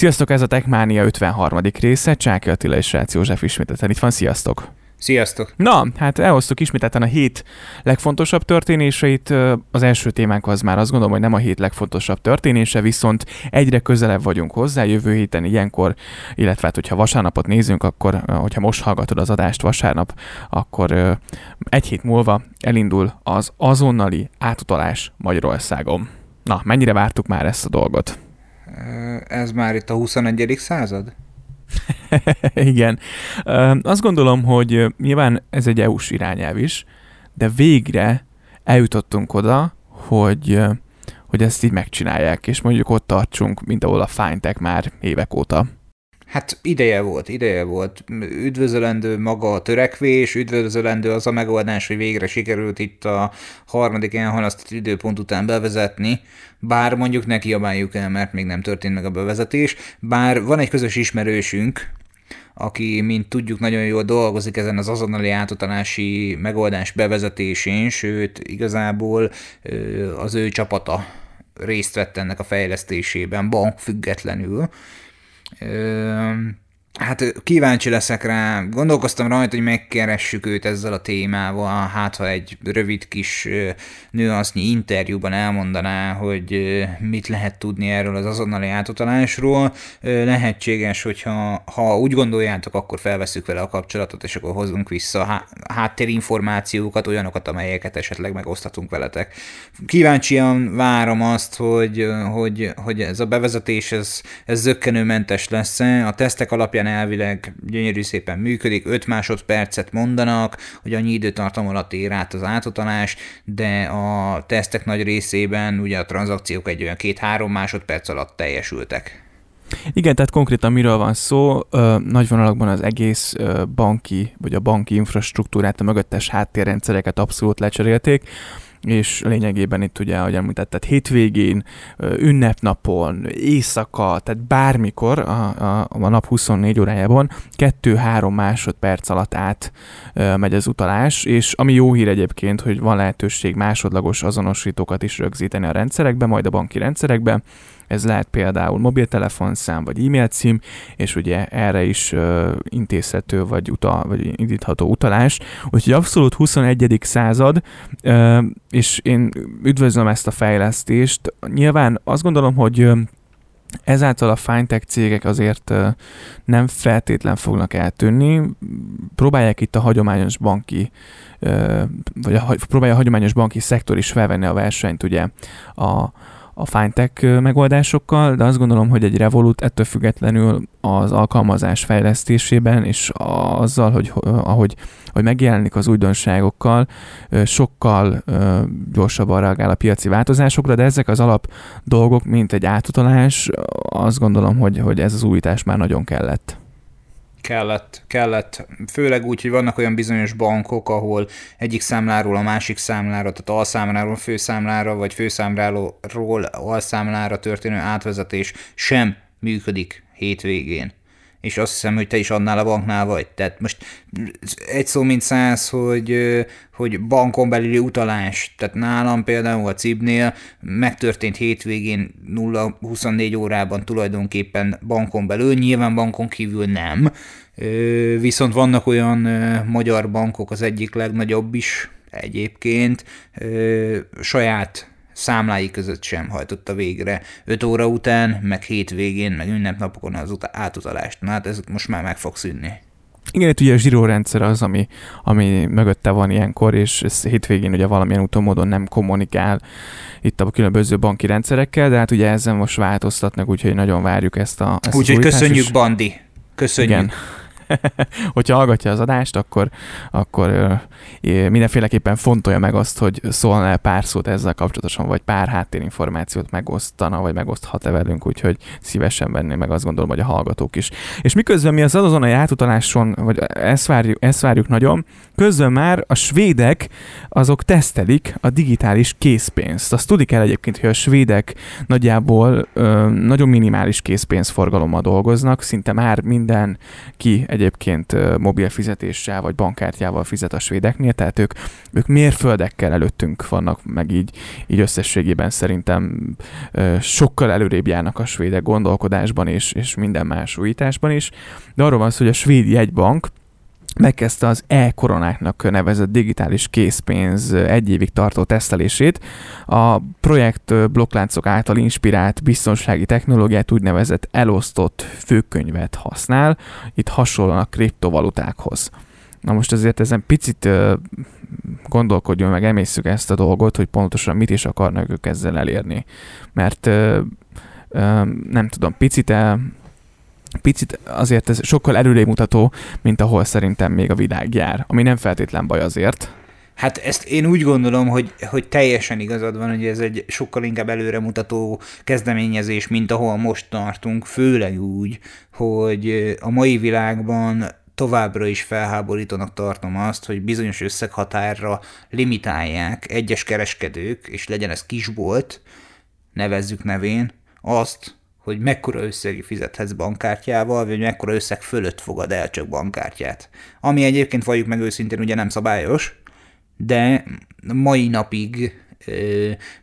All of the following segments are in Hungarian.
Sziasztok, ez a Techmania 53. része, Csáki Attila és Rácz József ismételten itt van, sziasztok! Sziasztok! Na, hát elhoztuk ismételten a hét legfontosabb történéseit. Az első témánk az már azt gondolom, hogy nem a hét legfontosabb történése, viszont egyre közelebb vagyunk hozzá jövő héten ilyenkor, illetve hát, hogyha vasárnapot nézünk, akkor, hogyha most hallgatod az adást vasárnap, akkor egy hét múlva elindul az azonnali átutalás Magyarországon. Na, mennyire vártuk már ezt a dolgot? Ez már itt a 21. század? Igen. Azt gondolom, hogy nyilván ez egy EU-s irányelv is, de végre eljutottunk oda, hogy, hogy ezt így megcsinálják, és mondjuk ott tartsunk, mint ahol a Fintech már évek óta. Hát ideje volt, ideje volt. Üdvözölendő maga a törekvés, üdvözölendő az a megoldás, hogy végre sikerült itt a harmadik elhalasztott időpont után bevezetni, bár mondjuk ne kiabáljuk el, mert még nem történt meg a bevezetés, bár van egy közös ismerősünk, aki, mint tudjuk, nagyon jól dolgozik ezen az azonnali átutalási megoldás bevezetésén, sőt, igazából az ő csapata részt vett ennek a fejlesztésében, bank függetlenül, Um, Hát kíváncsi leszek rá, gondolkoztam rajta, hogy megkeressük őt ezzel a témával, hát ha egy rövid kis nőasznyi interjúban elmondaná, hogy mit lehet tudni erről az azonnali átutalásról. Lehetséges, hogyha ha úgy gondoljátok, akkor felveszük vele a kapcsolatot, és akkor hozunk vissza háttérinformációkat, olyanokat, amelyeket esetleg megosztatunk veletek. Kíváncsian várom azt, hogy, hogy, hogy ez a bevezetés, ez, ez zöggenőmentes lesz-e, a tesztek alapján alapján elvileg gyönyörű szépen működik, 5 másodpercet mondanak, hogy annyi időtartam alatt ér át az átutalás, de a tesztek nagy részében ugye a tranzakciók egy olyan 2-3 másodperc alatt teljesültek. Igen, tehát konkrétan miről van szó, nagy vonalakban az egész banki, vagy a banki infrastruktúrát, a mögöttes háttérrendszereket abszolút lecserélték és lényegében itt ugye, ahogy említetted, hétvégén, ünnepnapon, éjszaka, tehát bármikor a, a, a nap 24 órájában 2-3 másodperc alatt át megy az utalás, és ami jó hír egyébként, hogy van lehetőség másodlagos azonosítókat is rögzíteni a rendszerekbe, majd a banki rendszerekbe, ez lehet például mobiltelefonszám vagy e-mail cím, és ugye erre is uh, intézhető vagy, utal, vagy indítható utalás. Úgyhogy abszolút 21. század, uh, és én üdvözlöm ezt a fejlesztést. Nyilván azt gondolom, hogy Ezáltal a fintech cégek azért nem feltétlen fognak eltűnni. Próbálják itt a hagyományos banki, vagy a, próbálja a hagyományos banki szektor is felvenni a versenyt ugye a, a fintech megoldásokkal, de azt gondolom, hogy egy Revolut ettől függetlenül az alkalmazás fejlesztésében és azzal, hogy ahogy, hogy megjelenik az újdonságokkal, sokkal gyorsabban reagál a piaci változásokra, de ezek az alap dolgok, mint egy átutalás, azt gondolom, hogy, hogy ez az újítás már nagyon kellett kellett, kellett, főleg úgy, hogy vannak olyan bizonyos bankok, ahol egyik számláról a másik számlára, tehát alszámláról főszámlára, vagy főszámláról alszámlára történő átvezetés sem működik hétvégén és azt hiszem, hogy te is annál a banknál vagy. Tehát most egy szó mint száz, hogy, hogy bankon belüli utalás, tehát nálam például a Cibnél megtörtént hétvégén 0-24 órában tulajdonképpen bankon belül, nyilván bankon kívül nem, viszont vannak olyan magyar bankok, az egyik legnagyobb is egyébként, saját számlái között sem hajtotta végre 5 óra után, meg hétvégén, meg ünnepnapokon az átutalást. Na hát ez most már meg fog szűnni. Igen, itt ugye a zsírórendszer az, ami, ami mögötte van ilyenkor, és ez hétvégén ugye valamilyen úton módon nem kommunikál itt a különböző banki rendszerekkel, de hát ugye ezzel most változtatnak, úgyhogy nagyon várjuk ezt a ezt Úgyhogy köszönjük, Bandi! Köszönjük! Igen. hogyha hallgatja az adást, akkor, akkor mindenféleképpen fontolja meg azt, hogy szólna pár szót ezzel kapcsolatosan, vagy pár háttérinformációt megosztana, vagy megoszthat-e velünk, úgyhogy szívesen venné meg azt gondolom, hogy a hallgatók is. És miközben mi az azonnali átutaláson, vagy ezt várjuk, ezt várjuk nagyon, közben már a svédek azok tesztelik a digitális készpénzt. Azt tudik el egyébként, hogy a svédek nagyjából ö, nagyon minimális készpénzforgalommal dolgoznak, szinte már mindenki egy egyébként mobil fizetéssel vagy bankkártyával fizet a svédeknél, tehát ők, ők mérföldekkel előttünk vannak, meg így, így összességében szerintem sokkal előrébb járnak a svédek gondolkodásban és, és minden más újításban is. De arról van szó, hogy a svéd jegybank megkezdte az e-koronáknak nevezett digitális készpénz egy évig tartó tesztelését. A projekt blokkláncok által inspirált biztonsági technológiát úgynevezett elosztott főkönyvet használ, itt hasonlóan a kriptovalutákhoz. Na most azért ezen picit gondolkodjon meg, emészszük ezt a dolgot, hogy pontosan mit is akarnak ők ezzel elérni. Mert nem tudom, picit picit azért ez sokkal előrébb mutató, mint ahol szerintem még a világ jár, ami nem feltétlen baj azért. Hát ezt én úgy gondolom, hogy, hogy teljesen igazad van, hogy ez egy sokkal inkább előremutató kezdeményezés, mint ahol most tartunk, főleg úgy, hogy a mai világban továbbra is felháborítónak tartom azt, hogy bizonyos összeghatárra limitálják egyes kereskedők, és legyen ez kisbolt, nevezzük nevén, azt, hogy mekkora összegi fizethetsz bankkártyával, vagy mekkora összeg fölött fogad el csak bankkártyát. Ami egyébként valljuk meg őszintén ugye nem szabályos, de mai napig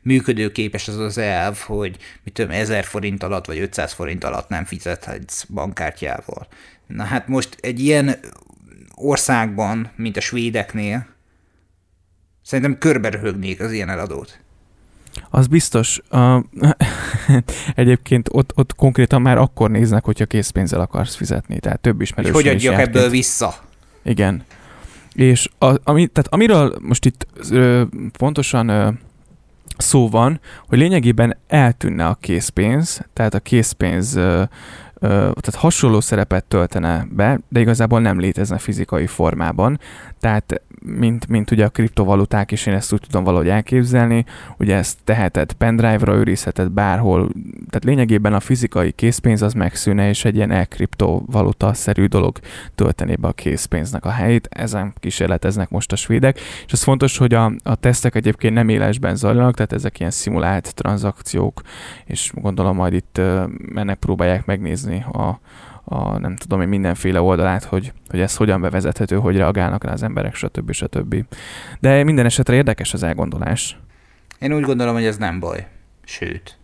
működőképes az az elv, hogy mit tudom, 1000 forint alatt vagy 500 forint alatt nem fizethetsz bankkártyával. Na hát most egy ilyen országban, mint a svédeknél, szerintem körberöhögnék az ilyen eladót. Az biztos. Uh, egyébként ott, ott konkrétan már akkor néznek, hogyha készpénzzel akarsz fizetni, tehát több ismerős. Hogy hogy adjak ebből vissza? Igen. És a, ami, tehát amiről most itt ö, pontosan ö, szó van, hogy lényegében eltűnne a készpénz, tehát a készpénz ö, tehát hasonló szerepet töltene be, de igazából nem létezne fizikai formában. Tehát mint, mint ugye a kriptovaluták, és én ezt úgy tudom valahogy elképzelni, ugye ezt teheted pendrive-ra, őrizheted bárhol, tehát lényegében a fizikai készpénz az megszűne, és egy ilyen e-kriptovaluta-szerű dolog töltené be a készpénznek a helyét. Ezen kísérleteznek most a svédek, és az fontos, hogy a, a tesztek egyébként nem élesben zajlanak, tehát ezek ilyen szimulált tranzakciók, és gondolom majd itt ennek próbálják megnézni a, a nem tudom én mindenféle oldalát, hogy, hogy ez hogyan bevezethető, hogy reagálnak rá az emberek, stb. stb. De minden esetre érdekes az elgondolás. Én úgy gondolom, hogy ez nem baj. Sőt.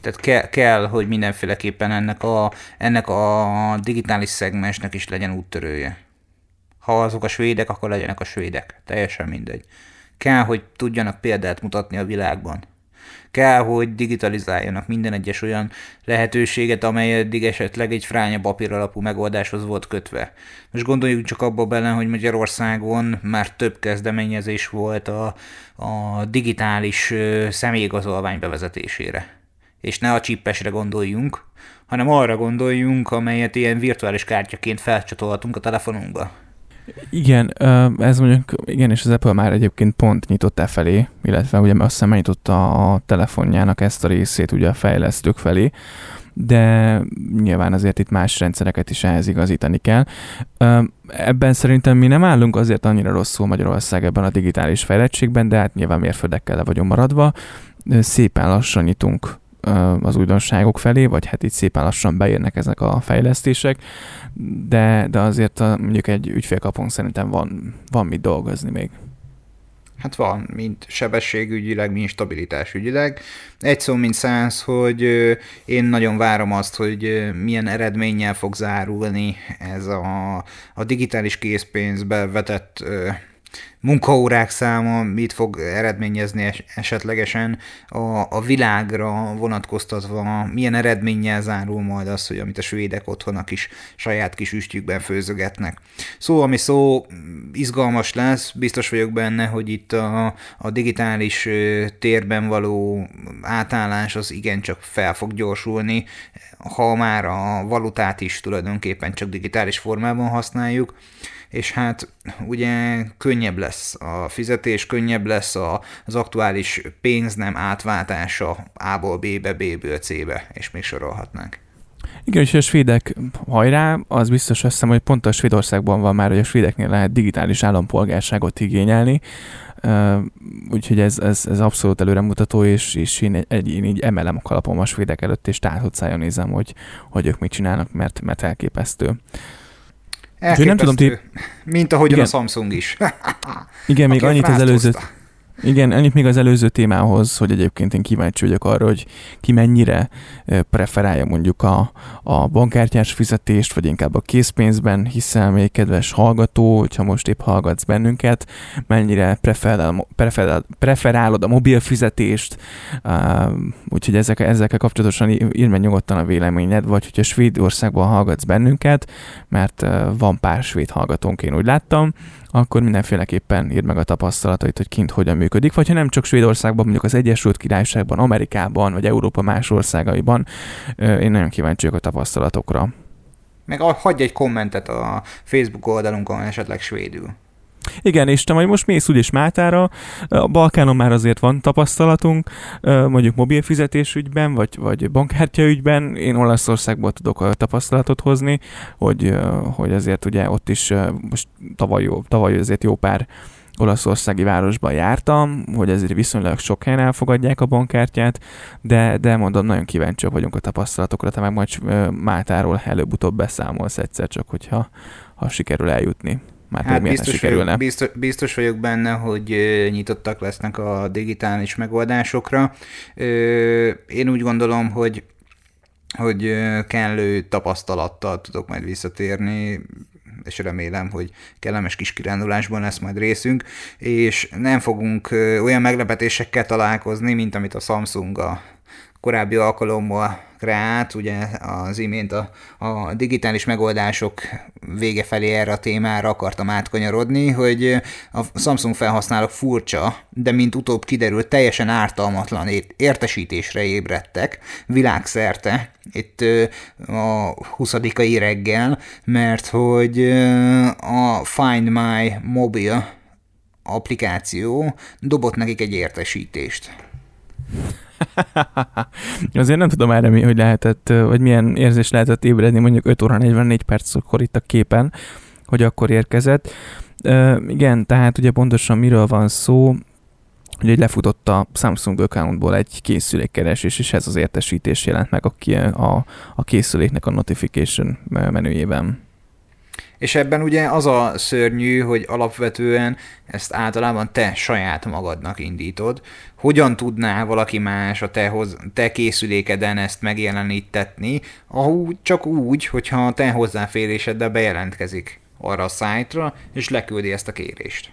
Tehát ke- kell, hogy mindenféleképpen ennek a, ennek a digitális szegmensnek is legyen úttörője. Ha azok a svédek, akkor legyenek a svédek. Teljesen mindegy. Kell, hogy tudjanak példát mutatni a világban kell, hogy digitalizáljanak minden egyes olyan lehetőséget, amely eddig esetleg egy fránya papír alapú megoldáshoz volt kötve. Most gondoljuk csak abba bele, hogy Magyarországon már több kezdeményezés volt a, a digitális személyigazolvány bevezetésére. És ne a csippesre gondoljunk, hanem arra gondoljunk, amelyet ilyen virtuális kártyaként felcsatolhatunk a telefonunkba. Igen, ez mondjuk, igen, és az Apple már egyébként pont nyitott e felé, illetve ugye azt hiszem megnyitotta a telefonjának ezt a részét ugye a fejlesztők felé, de nyilván azért itt más rendszereket is ehhez igazítani kell. Ebben szerintem mi nem állunk azért annyira rosszul Magyarország ebben a digitális fejlettségben, de hát nyilván mérföldekkel le vagyunk maradva. Szépen lassan nyitunk az újdonságok felé, vagy hát itt szépen lassan beérnek ezek a fejlesztések, de, de azért a, mondjuk egy ügyfélkapon szerintem van, van mit dolgozni még. Hát van, mint sebességügyileg, mint stabilitásügyileg. Egy szó, mint száz, hogy én nagyon várom azt, hogy milyen eredménnyel fog zárulni ez a, a digitális készpénzbe vetett munkaórák száma mit fog eredményezni esetlegesen a, a világra vonatkoztatva, milyen eredménnyel zárul majd az, hogy amit a svédek otthonak is saját kis üstjükben főzögetnek. Szó, ami szó, izgalmas lesz, biztos vagyok benne, hogy itt a, a digitális térben való átállás az igencsak fel fog gyorsulni, ha már a valutát is tulajdonképpen csak digitális formában használjuk, és hát ugye könnyebb lesz a fizetés, könnyebb lesz az aktuális pénz nem átváltása A-ból B-be, B-ből C-be, és még sorolhatnánk. Igen, és a svédek hajrá, az biztos azt hiszem, hogy pont a Svédországban van már, hogy a svédeknél lehet digitális állampolgárságot igényelni, úgyhogy ez, ez, ez abszolút előremutató, és, és én, egy, én így emelem a kalapom a svédek előtt, és tárhocája nézem, hogy, hogy ők mit csinálnak, mert, mert elképesztő. Nem tudom, ti... Mint ahogyan Igen. a Samsung is. Igen, még annyit az előző... Igen, ennyit még az előző témához, hogy egyébként én kíváncsi vagyok arra, hogy ki mennyire preferálja mondjuk a, a bankkártyás fizetést, vagy inkább a készpénzben, hiszen még kedves hallgató, hogyha most épp hallgatsz bennünket, mennyire preferál, preferál, preferálod a mobil fizetést, úgyhogy ezek, ezekkel kapcsolatosan ír meg nyugodtan a véleményed, vagy hogyha Svédországban hallgatsz bennünket, mert van pár svéd hallgatónk, én úgy láttam, akkor mindenféleképpen írd meg a tapasztalatait, hogy kint hogyan működik, vagy ha nem csak Svédországban, mondjuk az Egyesült Királyságban, Amerikában, vagy Európa más országaiban, én nagyon kíváncsi vagyok a tapasztalatokra. Meg hagyj egy kommentet a Facebook oldalunkon esetleg svédül. Igen, és te majd most mész úgyis Mátára, a Balkánon már azért van tapasztalatunk, mondjuk mobilfizetés ügyben, vagy, vagy bankkártya ügyben, én Olaszországból tudok a tapasztalatot hozni, hogy, hogy azért ugye ott is most tavaly, tavaly azért jó pár olaszországi városban jártam, hogy ezért viszonylag sok helyen elfogadják a bankkártyát, de, de mondom, nagyon kíváncsiak vagyunk a tapasztalatokra, te meg majd Mátáról előbb-utóbb beszámolsz egyszer, csak hogyha ha sikerül eljutni. Már hát biztos, vagyok, biztos, biztos vagyok benne, hogy nyitottak lesznek a digitális megoldásokra. Én úgy gondolom, hogy hogy kellő tapasztalattal tudok majd visszatérni, és remélem, hogy kellemes kis kirándulásban lesz majd részünk, és nem fogunk olyan meglepetésekkel találkozni, mint amit a Samsung a korábbi alkalommal kreált, ugye az imént a, a digitális megoldások vége felé erre a témára akartam átkanyarodni, hogy a Samsung felhasználók furcsa, de mint utóbb kiderült, teljesen ártalmatlan értesítésre ébredtek világszerte itt a 20 reggel, mert hogy a Find My Mobile applikáció dobott nekik egy értesítést. Azért nem tudom erre hogy lehetett, vagy milyen érzés lehetett ébredni mondjuk 5 óra 44 perckor itt a képen, hogy akkor érkezett. Uh, igen, tehát ugye pontosan miről van szó, hogy lefutott a Samsung accountból egy készülékkeresés, és ez az értesítés jelent meg a, a, a készüléknek a notification menüjében. És ebben ugye az a szörnyű, hogy alapvetően ezt általában te saját magadnak indítod. Hogyan tudná valaki más a te, hoz, te készülékeden ezt megjelenítetni, ahogy, csak úgy, hogyha a te hozzáféréseddel bejelentkezik arra a szájtra, és leküldi ezt a kérést.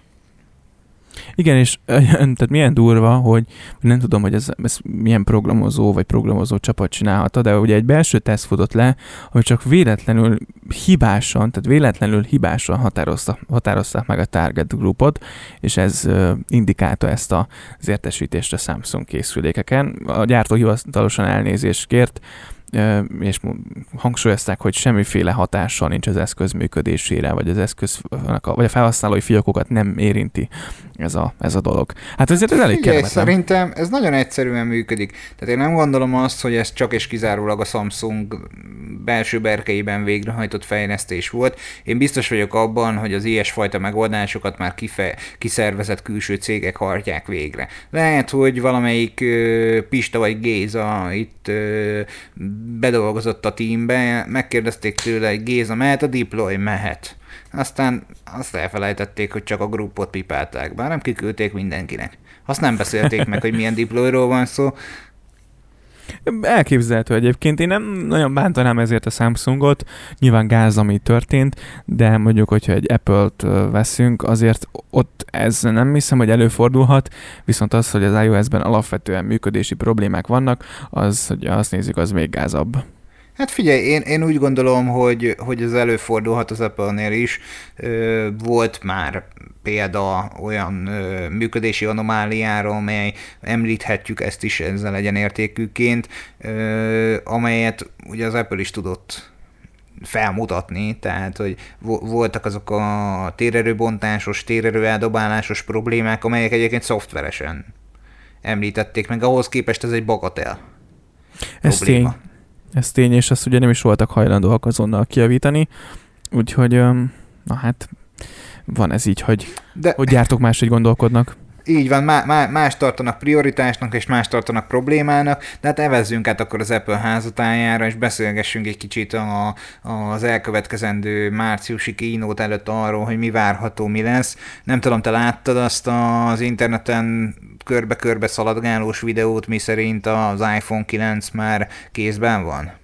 Igen, és tehát milyen durva, hogy nem tudom, hogy ez, ez milyen programozó vagy programozó csapat csinálhatta, de ugye egy belső teszt futott le, hogy csak véletlenül hibásan, tehát véletlenül hibásan határozta, határozták meg a target groupot, és ez uh, indikálta ezt a, az értesítést a Samsung készülékeken. A gyártó hivatalosan elnézést kért, és hangsúlyozták, hogy semmiféle hatással nincs az eszköz működésére, vagy az eszköz, vagy a felhasználói fiókokat nem érinti ez a, ez a dolog. Hát ezért ez elég Figyelj, szerintem ez nagyon egyszerűen működik. Tehát én nem gondolom azt, hogy ez csak és kizárólag a Samsung belső berkeiben végrehajtott fejlesztés volt. Én biztos vagyok abban, hogy az ilyesfajta megoldásokat már kife, kiszervezett külső cégek hartják végre. Lehet, hogy valamelyik ö, Pista vagy Géza itt ö, bedolgozott a teambe, megkérdezték tőle, hogy Géza mehet, a deploy mehet. Aztán azt elfelejtették, hogy csak a grupot pipálták, bár nem kiküldték mindenkinek. Azt nem beszélték meg, hogy milyen deployról van szó, Elképzelhető egyébként. Én nem nagyon bántanám ezért a Samsungot, nyilván gáz, ami történt, de mondjuk, hogyha egy Apple-t veszünk, azért ott ez nem hiszem, hogy előfordulhat, viszont az, hogy az iOS-ben alapvetően működési problémák vannak, az, hogy azt nézzük, az még gázabb. Hát figyelj, én, én úgy gondolom, hogy, hogy ez előfordulhat az Apple-nél is. Volt már példa olyan működési anomáliára, amely említhetjük ezt is ezzel legyen értékűként, amelyet ugye az Apple is tudott felmutatni, tehát hogy voltak azok a térerőbontásos, térerő eldobálásos problémák, amelyek egyébként szoftveresen említették meg, ahhoz képest ez egy bagatel ez probléma. Tény. Ez tény, és azt ugye nem is voltak hajlandóak azonnal kiavítani, úgyhogy na hát van ez így, hogy, De... hogy gyártók máshogy gondolkodnak. Így van, má, má, más tartanak prioritásnak, és más tartanak problémának, de hát evezzünk át akkor az Apple házatájára, és beszélgessünk egy kicsit a, az elkövetkezendő márciusi kínót előtt arról, hogy mi várható, mi lesz. Nem tudom, te láttad azt az interneten körbe-körbe szaladgálós videót, mi szerint az iPhone 9 már kézben van?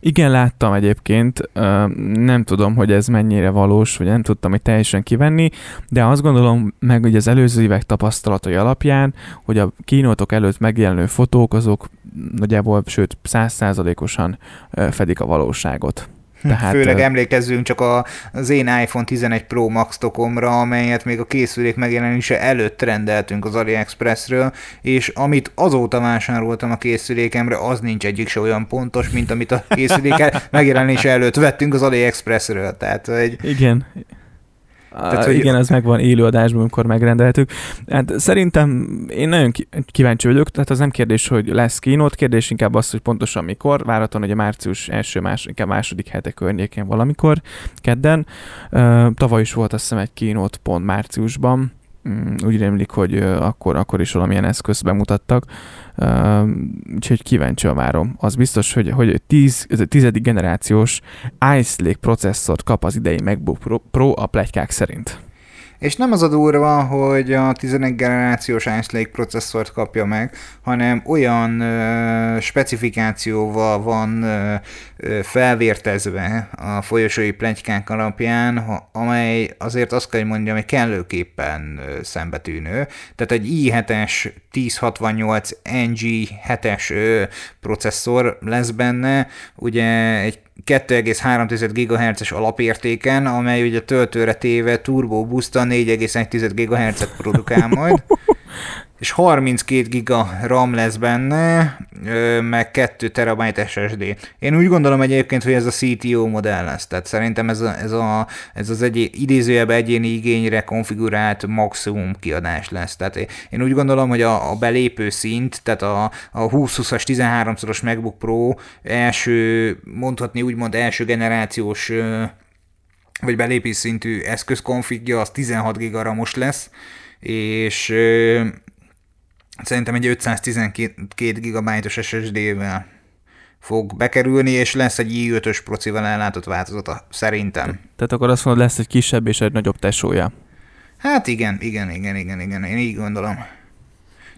Igen, láttam egyébként, nem tudom, hogy ez mennyire valós, vagy nem tudtam hogy teljesen kivenni, de azt gondolom meg, hogy az előző évek tapasztalatai alapján, hogy a kínótok előtt megjelenő fotók, azok nagyjából, sőt, százszázalékosan fedik a valóságot. Tehát, Főleg emlékezzünk csak a, az én iPhone 11 Pro Max tokomra, amelyet még a készülék megjelenése előtt rendeltünk az AliExpressről, és amit azóta vásároltam a készülékemre, az nincs egyik se olyan pontos, mint amit a készülék megjelenése előtt vettünk az AliExpressről. Tehát, hogy... Igen, tehát, hogy... Igen, ez megvan élőadásban, amikor megrendeltük. Hát szerintem én nagyon kíváncsi vagyok, tehát az nem kérdés, hogy lesz kínót, kérdés inkább az, hogy pontosan mikor, várhatóan hogy a március első, más, inkább második hete környékén valamikor, kedden. Tavaly is volt azt hiszem egy kínót pont márciusban, úgy rémlik, hogy akkor, akkor is valamilyen eszközt bemutattak, úgyhogy kíváncsi a várom. Az biztos, hogy, hogy tíz, ez a tizedik generációs Ice Lake processzort kap az idei MacBook Pro, Pro a plegykák szerint. És nem az a durva, hogy a 11 generációs Ice Lake processzort kapja meg, hanem olyan ö, specifikációval van ö, felvértezve a folyosói plegykák alapján, amely azért azt kell, hogy mondjam, hogy kellőképpen szembetűnő. Tehát egy i7-es 1068 NG7-es processzor lesz benne, ugye egy 2,3 GHz-es alapértéken, amely ugye töltőre téve turbo buszta 4,1 GHz-et produkál majd. és 32 giga RAM lesz benne, meg 2 terabyte SSD. Én úgy gondolom egyébként, hogy ez a CTO modell lesz, tehát szerintem ez, a, ez, a, ez az egy idézőjebb egyéni igényre konfigurált maximum kiadás lesz. Tehát én úgy gondolom, hogy a, a belépő szint, tehát a, a 20-20-as 13-szoros MacBook Pro első, mondhatni úgymond első generációs vagy belépés szintű eszközkonfigja, az 16 gigaramos lesz, és szerintem egy 512 GB-os SSD-vel fog bekerülni, és lesz egy i5-ös procival ellátott változata, szerintem. Tehát akkor azt mondod, lesz egy kisebb és egy nagyobb tesója. Hát igen, igen, igen, igen, igen, én így gondolom.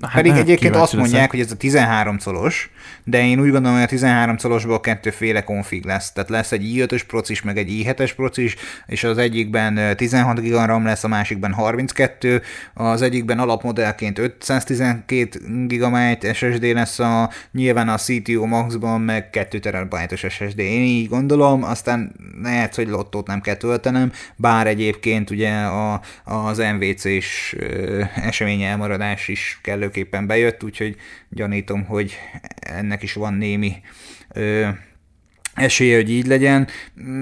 Na, hát Pedig egyébként azt mondják, leszek. hogy ez a 13 colos, de én úgy gondolom, hogy a 13 colosból kettőféle konfig lesz. Tehát lesz egy i5-ös procis, meg egy i7-es procis, és az egyikben 16 GB RAM lesz, a másikban 32, az egyikben alapmodellként 512 GB SSD lesz, a, nyilván a CTO Max-ban meg 2 TB-os SSD. Én így gondolom, aztán lehet, hogy lottót nem kell töltenem, bár egyébként ugye a, az MVC-s esemény elmaradás is kellő kellőképpen bejött, úgyhogy gyanítom, hogy ennek is van némi ö, esélye, hogy így legyen.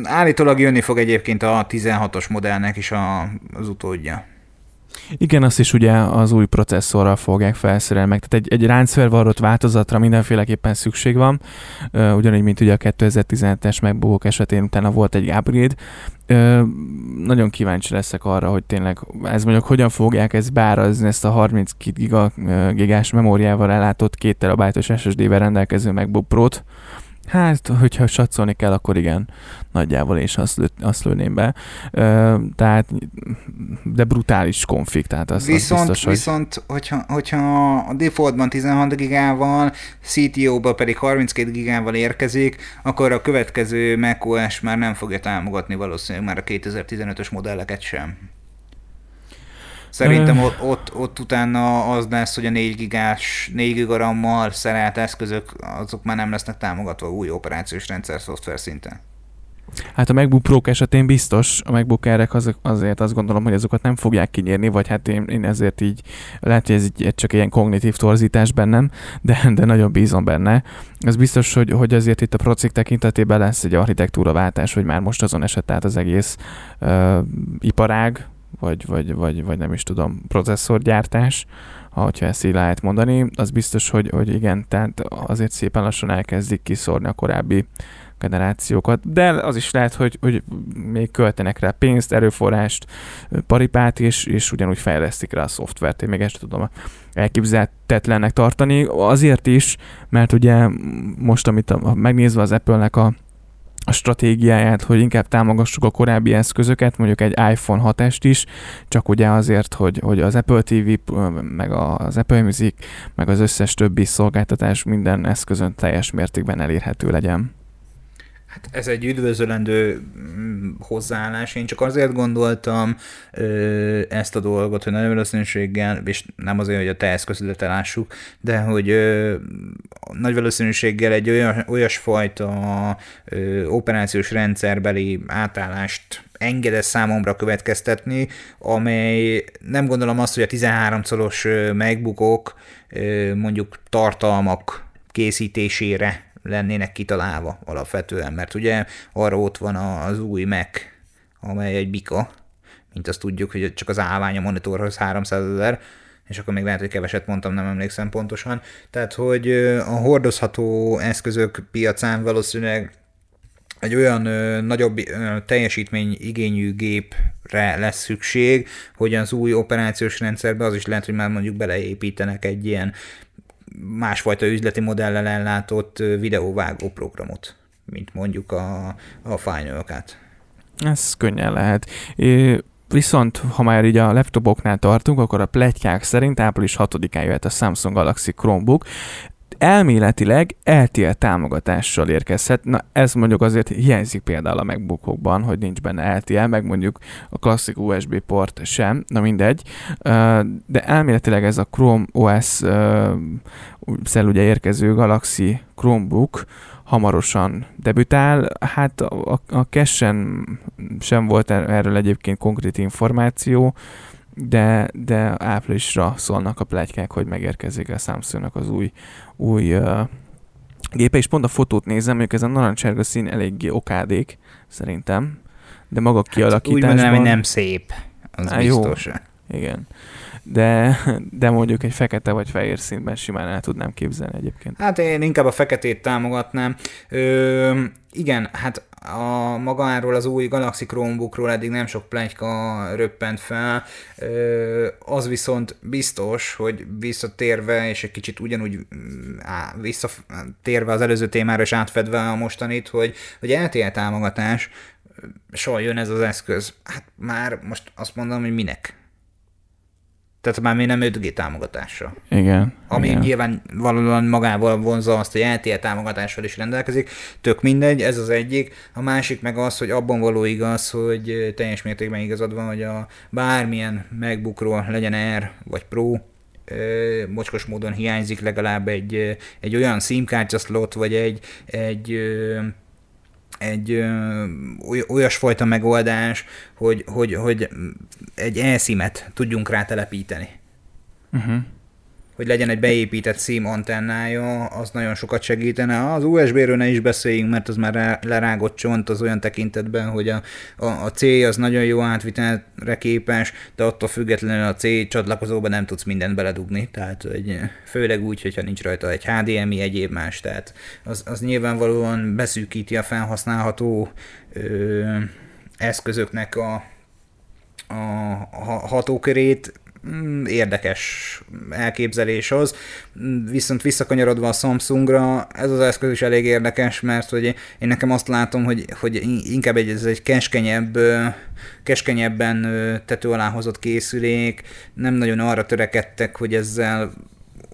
Állítólag jönni fog egyébként a 16-os modellnek is a, az utódja. Igen, azt is ugye az új processzorral fogják felszerelni meg. Tehát egy, egy ráncfelvarrott változatra mindenféleképpen szükség van, ugyanígy, mint ugye a 2017-es MacBook esetén utána volt egy upgrade. Nagyon kíváncsi leszek arra, hogy tényleg ez mondjuk hogyan fogják ezt beárazni, ezt a 32 giga, gigás memóriával ellátott 2 terabájtos SSD-vel rendelkező MacBook Pro-t, Hát, hogyha satszolni kell, akkor igen, nagyjából és azt, lő, azt lőném be. Ö, tehát, de brutális konfig, tehát az, viszont, az biztos, hogy... Viszont, hogyha, hogyha a defaultban 16 gigával, CTO-ba pedig 32 gigával érkezik, akkor a következő macOS már nem fogja támogatni valószínűleg már a 2015-ös modelleket sem. Szerintem ott, ott, ott utána az lesz, hogy a 4 gigás, 4 gigarammal szerelt eszközök, azok már nem lesznek támogatva új operációs rendszer szoftver szinten. Hát a MacBook pro esetén biztos, a MacBook air az, azért azt gondolom, hogy azokat nem fogják kinyírni, vagy hát én, én ezért így, lehet, hogy ez így, csak ilyen kognitív torzítás bennem, de, de nagyon bízom benne. Ez biztos, hogy, hogy azért itt a procik tekintetében lesz egy architektúraváltás, hogy már most azon esett át az egész uh, iparág, vagy, vagy, vagy, vagy nem is tudom, processzorgyártás, ha ezt így lehet mondani, az biztos, hogy, hogy igen, tehát azért szépen lassan elkezdik kiszórni a korábbi generációkat, de az is lehet, hogy, hogy még költenek rá pénzt, erőforrást, paripát, és, és ugyanúgy fejlesztik rá a szoftvert. Én még ezt tudom elképzelhetetlennek tartani. Azért is, mert ugye most, amit a, megnézve az Apple-nek a a stratégiáját, hogy inkább támogassuk a korábbi eszközöket, mondjuk egy iPhone 6-est is, csak ugye azért, hogy, hogy az Apple TV, meg az Apple Music, meg az összes többi szolgáltatás minden eszközön teljes mértékben elérhető legyen. Hát ez egy üdvözölendő mm, hozzáállás. Én csak azért gondoltam ö, ezt a dolgot, hogy nagy valószínűséggel, és nem azért, hogy a te eszközödet elássuk, de hogy ö, nagy valószínűséggel egy olyan, olyasfajta ö, operációs rendszerbeli átállást engedett számomra következtetni, amely nem gondolom azt, hogy a 13 colos MacBookok mondjuk tartalmak készítésére lennének kitalálva alapvetően, mert ugye arra ott van az új Mac, amely egy bika, mint azt tudjuk, hogy csak az állvány a monitorhoz 300 ezer, és akkor még lehet, hogy keveset mondtam, nem emlékszem pontosan. Tehát, hogy a hordozható eszközök piacán valószínűleg egy olyan ö, nagyobb ö, teljesítmény igényű gépre lesz szükség, hogy az új operációs rendszerbe az is lehet, hogy már mondjuk beleépítenek egy ilyen másfajta üzleti modellel ellátott videóvágó programot, mint mondjuk a, a Final. Ez könnyen lehet. Viszont, ha már így a laptopoknál tartunk, akkor a pletykák szerint április 6-án jöhet a Samsung Galaxy Chromebook elméletileg LTE támogatással érkezhet. Na ez mondjuk azért hiányzik például a MacBookokban, hogy nincs benne LTE, meg mondjuk a klasszik USB port sem, na mindegy. De elméletileg ez a Chrome OS szel ugye érkező Galaxy Chromebook hamarosan debütál. Hát a, a, a cache sem volt er-, erről egyébként konkrét információ, de, de áprilisra szólnak a plegykák, hogy megérkezik a Samsungnak az új, új uh, gépe, és pont a fotót nézem, hogy ez a narancsárga szín eléggé okádék, szerintem, de maga hát kialakításban... Úgy mondanám, hogy nem szép, az Há, biztos. Jó. Igen de, de mondjuk egy fekete vagy fehér színben simán el tudnám képzelni egyébként. Hát én inkább a feketét támogatnám. Ö, igen, hát a magáról az új Galaxy Chromebookról eddig nem sok plegyka röppent fel, az viszont biztos, hogy visszatérve, és egy kicsit ugyanúgy á, visszatérve az előző témára és átfedve a mostanit, hogy, hogy LTE támogatás, soha jön ez az eszköz. Hát már most azt mondom, hogy minek tehát már még nem 5G támogatásra. Igen. Ami igen. nyilván valóban magával vonza azt, hogy LTE támogatással is rendelkezik. Tök mindegy, ez az egyik. A másik meg az, hogy abban való igaz, hogy teljes mértékben igazad van, hogy a bármilyen MacBookról legyen Air vagy Pro, mocskos módon hiányzik legalább egy, egy olyan SIM-kártya slot, vagy egy, egy egy ö, olyasfajta megoldás, hogy, hogy, hogy egy elszimet tudjunk rá telepíteni. Uh-huh hogy legyen egy beépített SIM antennája, az nagyon sokat segítene. Az USB-ről ne is beszéljünk, mert az már lerágott csont az olyan tekintetben, hogy a, a, a C az nagyon jó átvitelre képes, de attól függetlenül a C csatlakozóba nem tudsz mindent beledugni, tehát egy, főleg úgy, hogyha nincs rajta egy HDMI, egyéb más, tehát az, az nyilvánvalóan beszűkíti a felhasználható ö, eszközöknek a, a hatókörét, érdekes elképzelés az. Viszont visszakanyarodva a Samsungra, ez az eszköz is elég érdekes, mert hogy én nekem azt látom, hogy, hogy inkább egy, ez egy keskenyebb, keskenyebben tető alá hozott készülék, nem nagyon arra törekedtek, hogy ezzel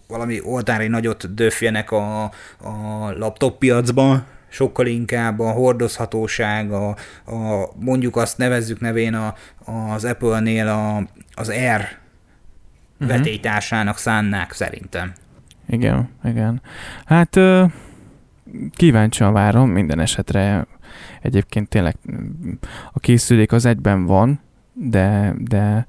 valami oltári nagyot döfjenek a, a laptop piacba, sokkal inkább a hordozhatóság, a, a mondjuk azt nevezzük nevén a, az Apple-nél a, az Air uh-huh. vetélytársának szánnák szerintem. Igen, igen. Hát kíváncsian várom minden esetre. Egyébként tényleg a készülék az egyben van, de, de,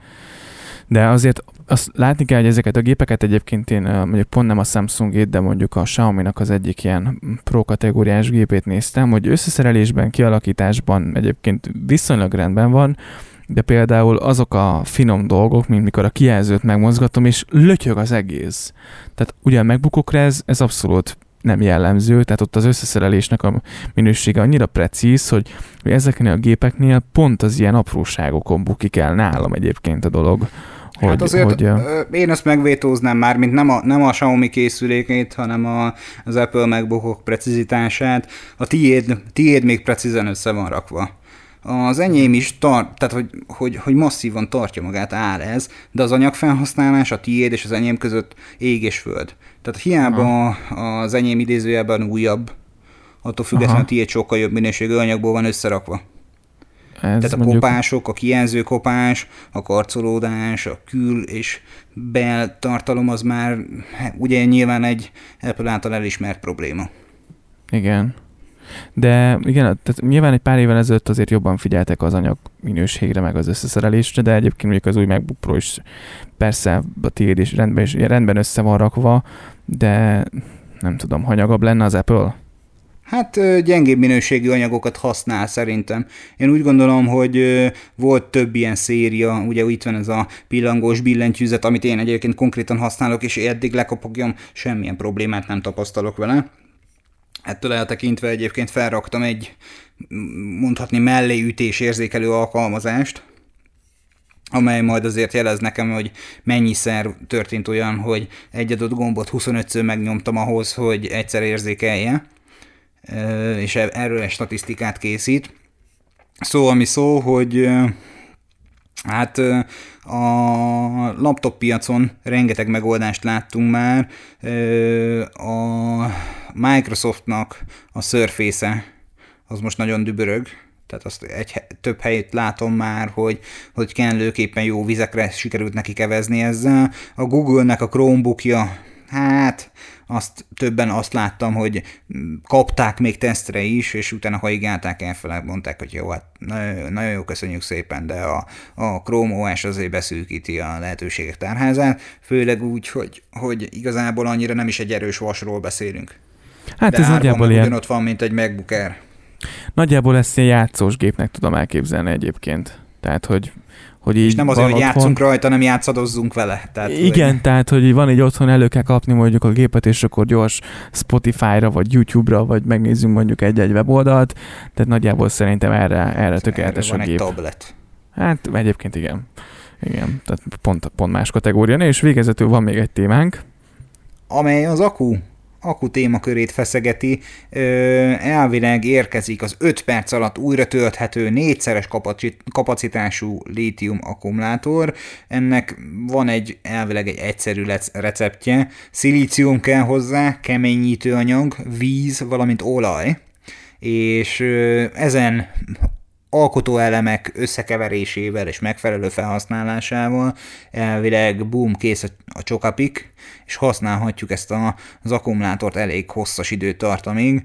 de azért azt látni kell, hogy ezeket a gépeket egyébként én mondjuk pont nem a samsung de mondjuk a Xiaomi-nak az egyik ilyen pro kategóriás gépét néztem, hogy összeszerelésben, kialakításban egyébként viszonylag rendben van, de például azok a finom dolgok, mint mikor a kijelzőt megmozgatom, és lötyög az egész. Tehát ugye a megbukokra ez, ez abszolút nem jellemző, tehát ott az összeszerelésnek a minősége annyira precíz, hogy ezeknél a gépeknél pont az ilyen apróságokon bukik el nálam egyébként a dolog. Hogy, hát azért hogy, én ezt megvétóznám már, mint nem a, nem a Xiaomi készülékét, hanem a, az Apple MacBookok precizitását. A tiéd, tiéd még precízen össze van rakva. Az enyém is tart, tehát hogy, hogy, hogy masszívan tartja magát, áll ez, de az anyagfelhasználás a tiéd és az enyém között ég és föld. Tehát hiába Aha. az enyém idézőjelben újabb, attól függetlenül a tiéd sokkal jobb minőségű anyagból van összerakva. Ez Tehát a mondjuk... kopások, a kijelző kopás, a karcolódás, a kül és bel tartalom az már hát ugye nyilván egy Apple által elismert probléma. Igen. De igen, tehát nyilván egy pár évvel ezelőtt azért jobban figyeltek az anyag minőségre, meg az összeszerelésre, de egyébként mondjuk az új MacBook Pro is persze a tiéd is rendben, is rendben össze van rakva, de nem tudom, hanyagabb lenne az Apple? Hát gyengébb minőségű anyagokat használ szerintem. Én úgy gondolom, hogy volt több ilyen széria, ugye itt van ez a pillangós billentyűzet, amit én egyébként konkrétan használok, és eddig lekopogjam, semmilyen problémát nem tapasztalok vele. Ettől eltekintve egyébként felraktam egy mondhatni melléütés érzékelő alkalmazást, amely majd azért jelez nekem, hogy mennyiszer történt olyan, hogy egy adott gombot 25-ször megnyomtam ahhoz, hogy egyszer érzékelje, és e- erről egy statisztikát készít. Szó, ami szó, hogy Hát a laptop piacon rengeteg megoldást láttunk már. A Microsoftnak a Surface-e az most nagyon dübörög, tehát azt egy, több helyét látom már, hogy, hogy kellőképpen jó vizekre sikerült neki kevezni ezzel. A Google-nek a Chromebookja, hát azt többen azt láttam, hogy kapták még tesztre is, és utána haigálták elfele, mondták, hogy jó, hát nagyon, nagyon jó, köszönjük szépen, de a, a Chrome OS azért beszűkíti a lehetőségek tárházát, főleg úgy, hogy, hogy igazából annyira nem is egy erős vasról beszélünk. Hát de ez nagyjából ilyen... ott van, mint egy MacBook Air. Nagyjából ezt ilyen játszós gépnek tudom elképzelni egyébként. Tehát, hogy hogy így és nem azért, hogy játszunk rajta, nem játszadozzunk vele. Tehát, Igen, hogy... tehát hogy van egy otthon, elő kell kapni mondjuk a gépet, és akkor gyors Spotify-ra, vagy YouTube-ra, vagy megnézzünk mondjuk egy-egy weboldalt, tehát nagyjából szerintem erre, erre tökéletes erre a gép. Egy tablet. Hát egyébként igen. Igen, tehát pont, pont más kategória. És végezetül van még egy témánk. Amely az akku akku témakörét feszegeti, elvileg érkezik az 5 perc alatt újra tölthető négyszeres kapacitású lítium akkumulátor. Ennek van egy elvileg egy egyszerű receptje. Szilícium kell hozzá, keményítő anyag, víz, valamint olaj és ezen alkotóelemek összekeverésével és megfelelő felhasználásával elvileg boom, kész a csokapik, és használhatjuk ezt a, az akkumulátort elég hosszas időtartamig.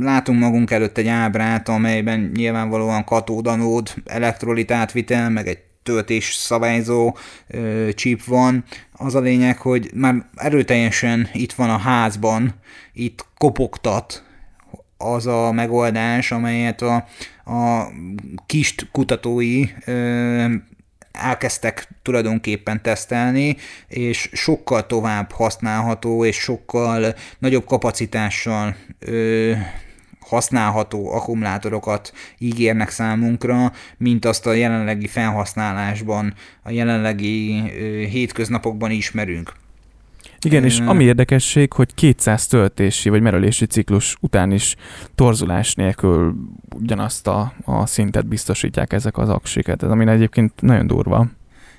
Látunk magunk előtt egy ábrát, amelyben nyilvánvalóan katódanód, elektrolit átvitel, meg egy töltés szabályzó ö, chip van. Az a lényeg, hogy már erőteljesen itt van a házban, itt kopogtat az a megoldás, amelyet a, a kist kutatói ö, elkezdtek tulajdonképpen tesztelni, és sokkal tovább használható, és sokkal nagyobb kapacitással ö, használható akkumulátorokat ígérnek számunkra, mint azt a jelenlegi felhasználásban, a jelenlegi ö, hétköznapokban ismerünk. Igen, és ami érdekesség, hogy 200 töltési vagy merülési ciklus után is torzulás nélkül ugyanazt a, a szintet biztosítják ezek az aksiket, ami egyébként nagyon durva.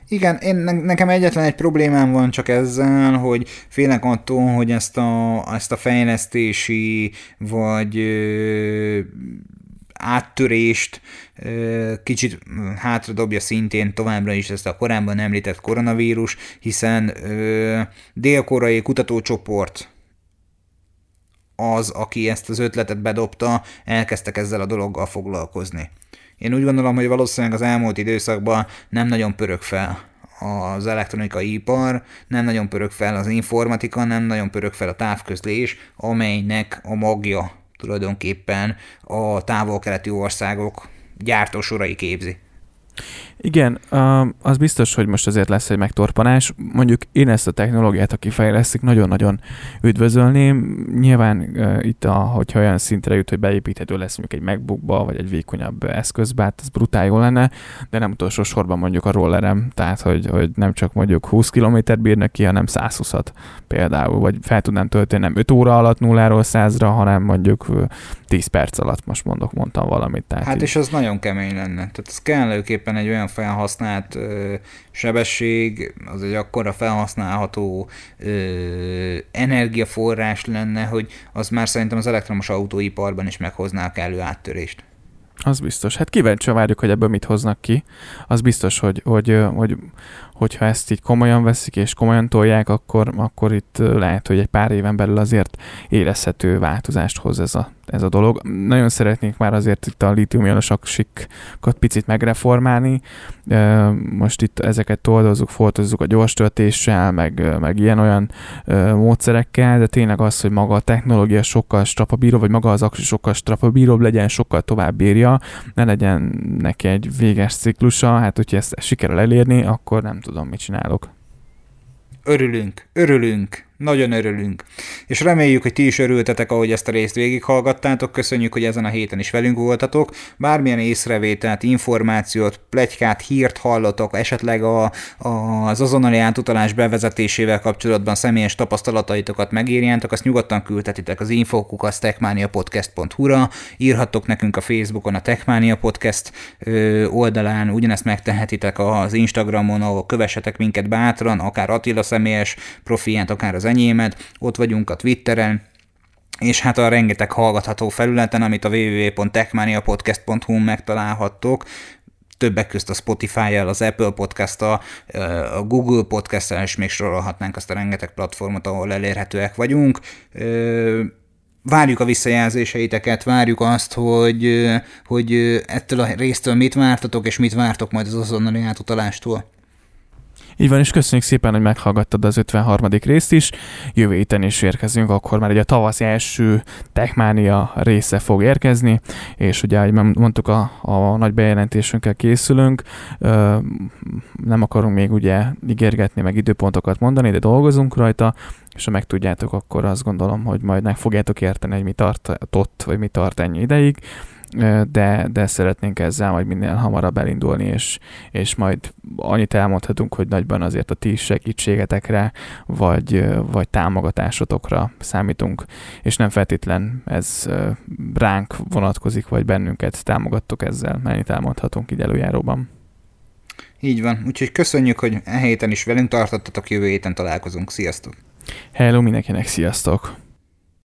Igen, én, nekem egyetlen egy problémám van csak ezzel, hogy félek attól, hogy ezt a, ezt a fejlesztési vagy ö, áttörést kicsit hátradobja szintén továbbra is ezt a korábban említett koronavírus, hiszen dél-koreai kutatócsoport az, aki ezt az ötletet bedobta, elkezdtek ezzel a dologgal foglalkozni. Én úgy gondolom, hogy valószínűleg az elmúlt időszakban nem nagyon pörög fel az elektronikai ipar, nem nagyon pörög fel az informatika, nem nagyon pörög fel a távközlés, amelynek a magja tulajdonképpen a távol-keleti országok gyártósorai képzi. Igen, az biztos, hogy most azért lesz egy megtorpanás. Mondjuk én ezt a technológiát, aki fejlesztik, nagyon-nagyon üdvözölném. Nyilván itt, a, hogyha olyan szintre jut, hogy beépíthető lesz mondjuk egy MacBookba, vagy egy vékonyabb eszközbe, hát ez brutál jó lenne, de nem utolsó sorban mondjuk a rollerem, tehát hogy, hogy nem csak mondjuk 20 km bírnak ki, hanem 120-at például, vagy fel tudnám tölteni nem 5 óra alatt 0-ról 100-ra, hanem mondjuk 10 perc alatt, most mondok, mondtam valamit. Tehát hát így. és az nagyon kemény lenne. Tehát ez kellőképpen egy olyan felhasznált ö, sebesség, az egy akkora felhasználható ö, energiaforrás lenne, hogy az már szerintem az elektromos autóiparban is meghozná a kellő áttörést. Az biztos. Hát kíváncsi várjuk, hogy ebből mit hoznak ki. Az biztos, hogy, hogy, hogy hogyha ezt így komolyan veszik és komolyan tolják, akkor, akkor itt lehet, hogy egy pár éven belül azért érezhető változást hoz ez a, ez a dolog. Nagyon szeretnék már azért itt a litium sikat picit megreformálni. Most itt ezeket toldozzuk, foltozzuk a gyors töltéssel, meg, meg ilyen-olyan módszerekkel, de tényleg az, hogy maga a technológia sokkal strapabíróbb, vagy maga az aksi sokkal strapabíróbb legyen, sokkal tovább bírja, ne legyen neki egy véges ciklusa, hát hogyha ezt sikerül elérni, akkor nem tudom, mit csinálok. Örülünk, örülünk. Nagyon örülünk. És reméljük, hogy ti is örültetek, ahogy ezt a részt végighallgattátok. Köszönjük, hogy ezen a héten is velünk voltatok. Bármilyen észrevételt, információt, plegykát, hírt hallotok, esetleg a, a, az azonnali átutalás bevezetésével kapcsolatban személyes tapasztalataitokat megírjátok, azt nyugodtan küldhetitek az infokukat techmaniapodcast.hu-ra, írhattok nekünk a Facebookon a Techmania Podcast oldalán, ugyanezt megtehetitek az Instagramon, ahol kövessetek minket bátran, akár Attila személyes profilját, akár az enyémet, ott vagyunk a Twitteren, és hát a rengeteg hallgatható felületen, amit a www.techmaniapodcast.hu megtalálhattok, többek közt a Spotify-jal, az Apple podcast a Google podcast és még sorolhatnánk azt a rengeteg platformot, ahol elérhetőek vagyunk. Várjuk a visszajelzéseiteket, várjuk azt, hogy, hogy ettől a résztől mit vártatok, és mit vártok majd az azonnali átutalástól. Így van, és köszönjük szépen, hogy meghallgattad az 53. részt is. Jövő héten is érkezünk, akkor már egy a tavasz első Techmania része fog érkezni, és ugye, ahogy mondtuk, a, a nagy bejelentésünkkel készülünk, nem akarunk még ugye ígérgetni, meg időpontokat mondani, de dolgozunk rajta, és ha megtudjátok, akkor azt gondolom, hogy majd meg fogjátok érteni, hogy mi tartott, vagy mi tart ennyi ideig de, de szeretnénk ezzel majd minél hamarabb elindulni, és, és majd annyit elmondhatunk, hogy nagyban azért a ti segítségetekre, vagy, vagy támogatásotokra számítunk, és nem feltétlen ez ránk vonatkozik, vagy bennünket támogattok ezzel, mennyit elmondhatunk így előjáróban. Így van, úgyhogy köszönjük, hogy e héten is velünk tartottatok, jövő héten találkozunk. Sziasztok! Hello mindenkinek, sziasztok!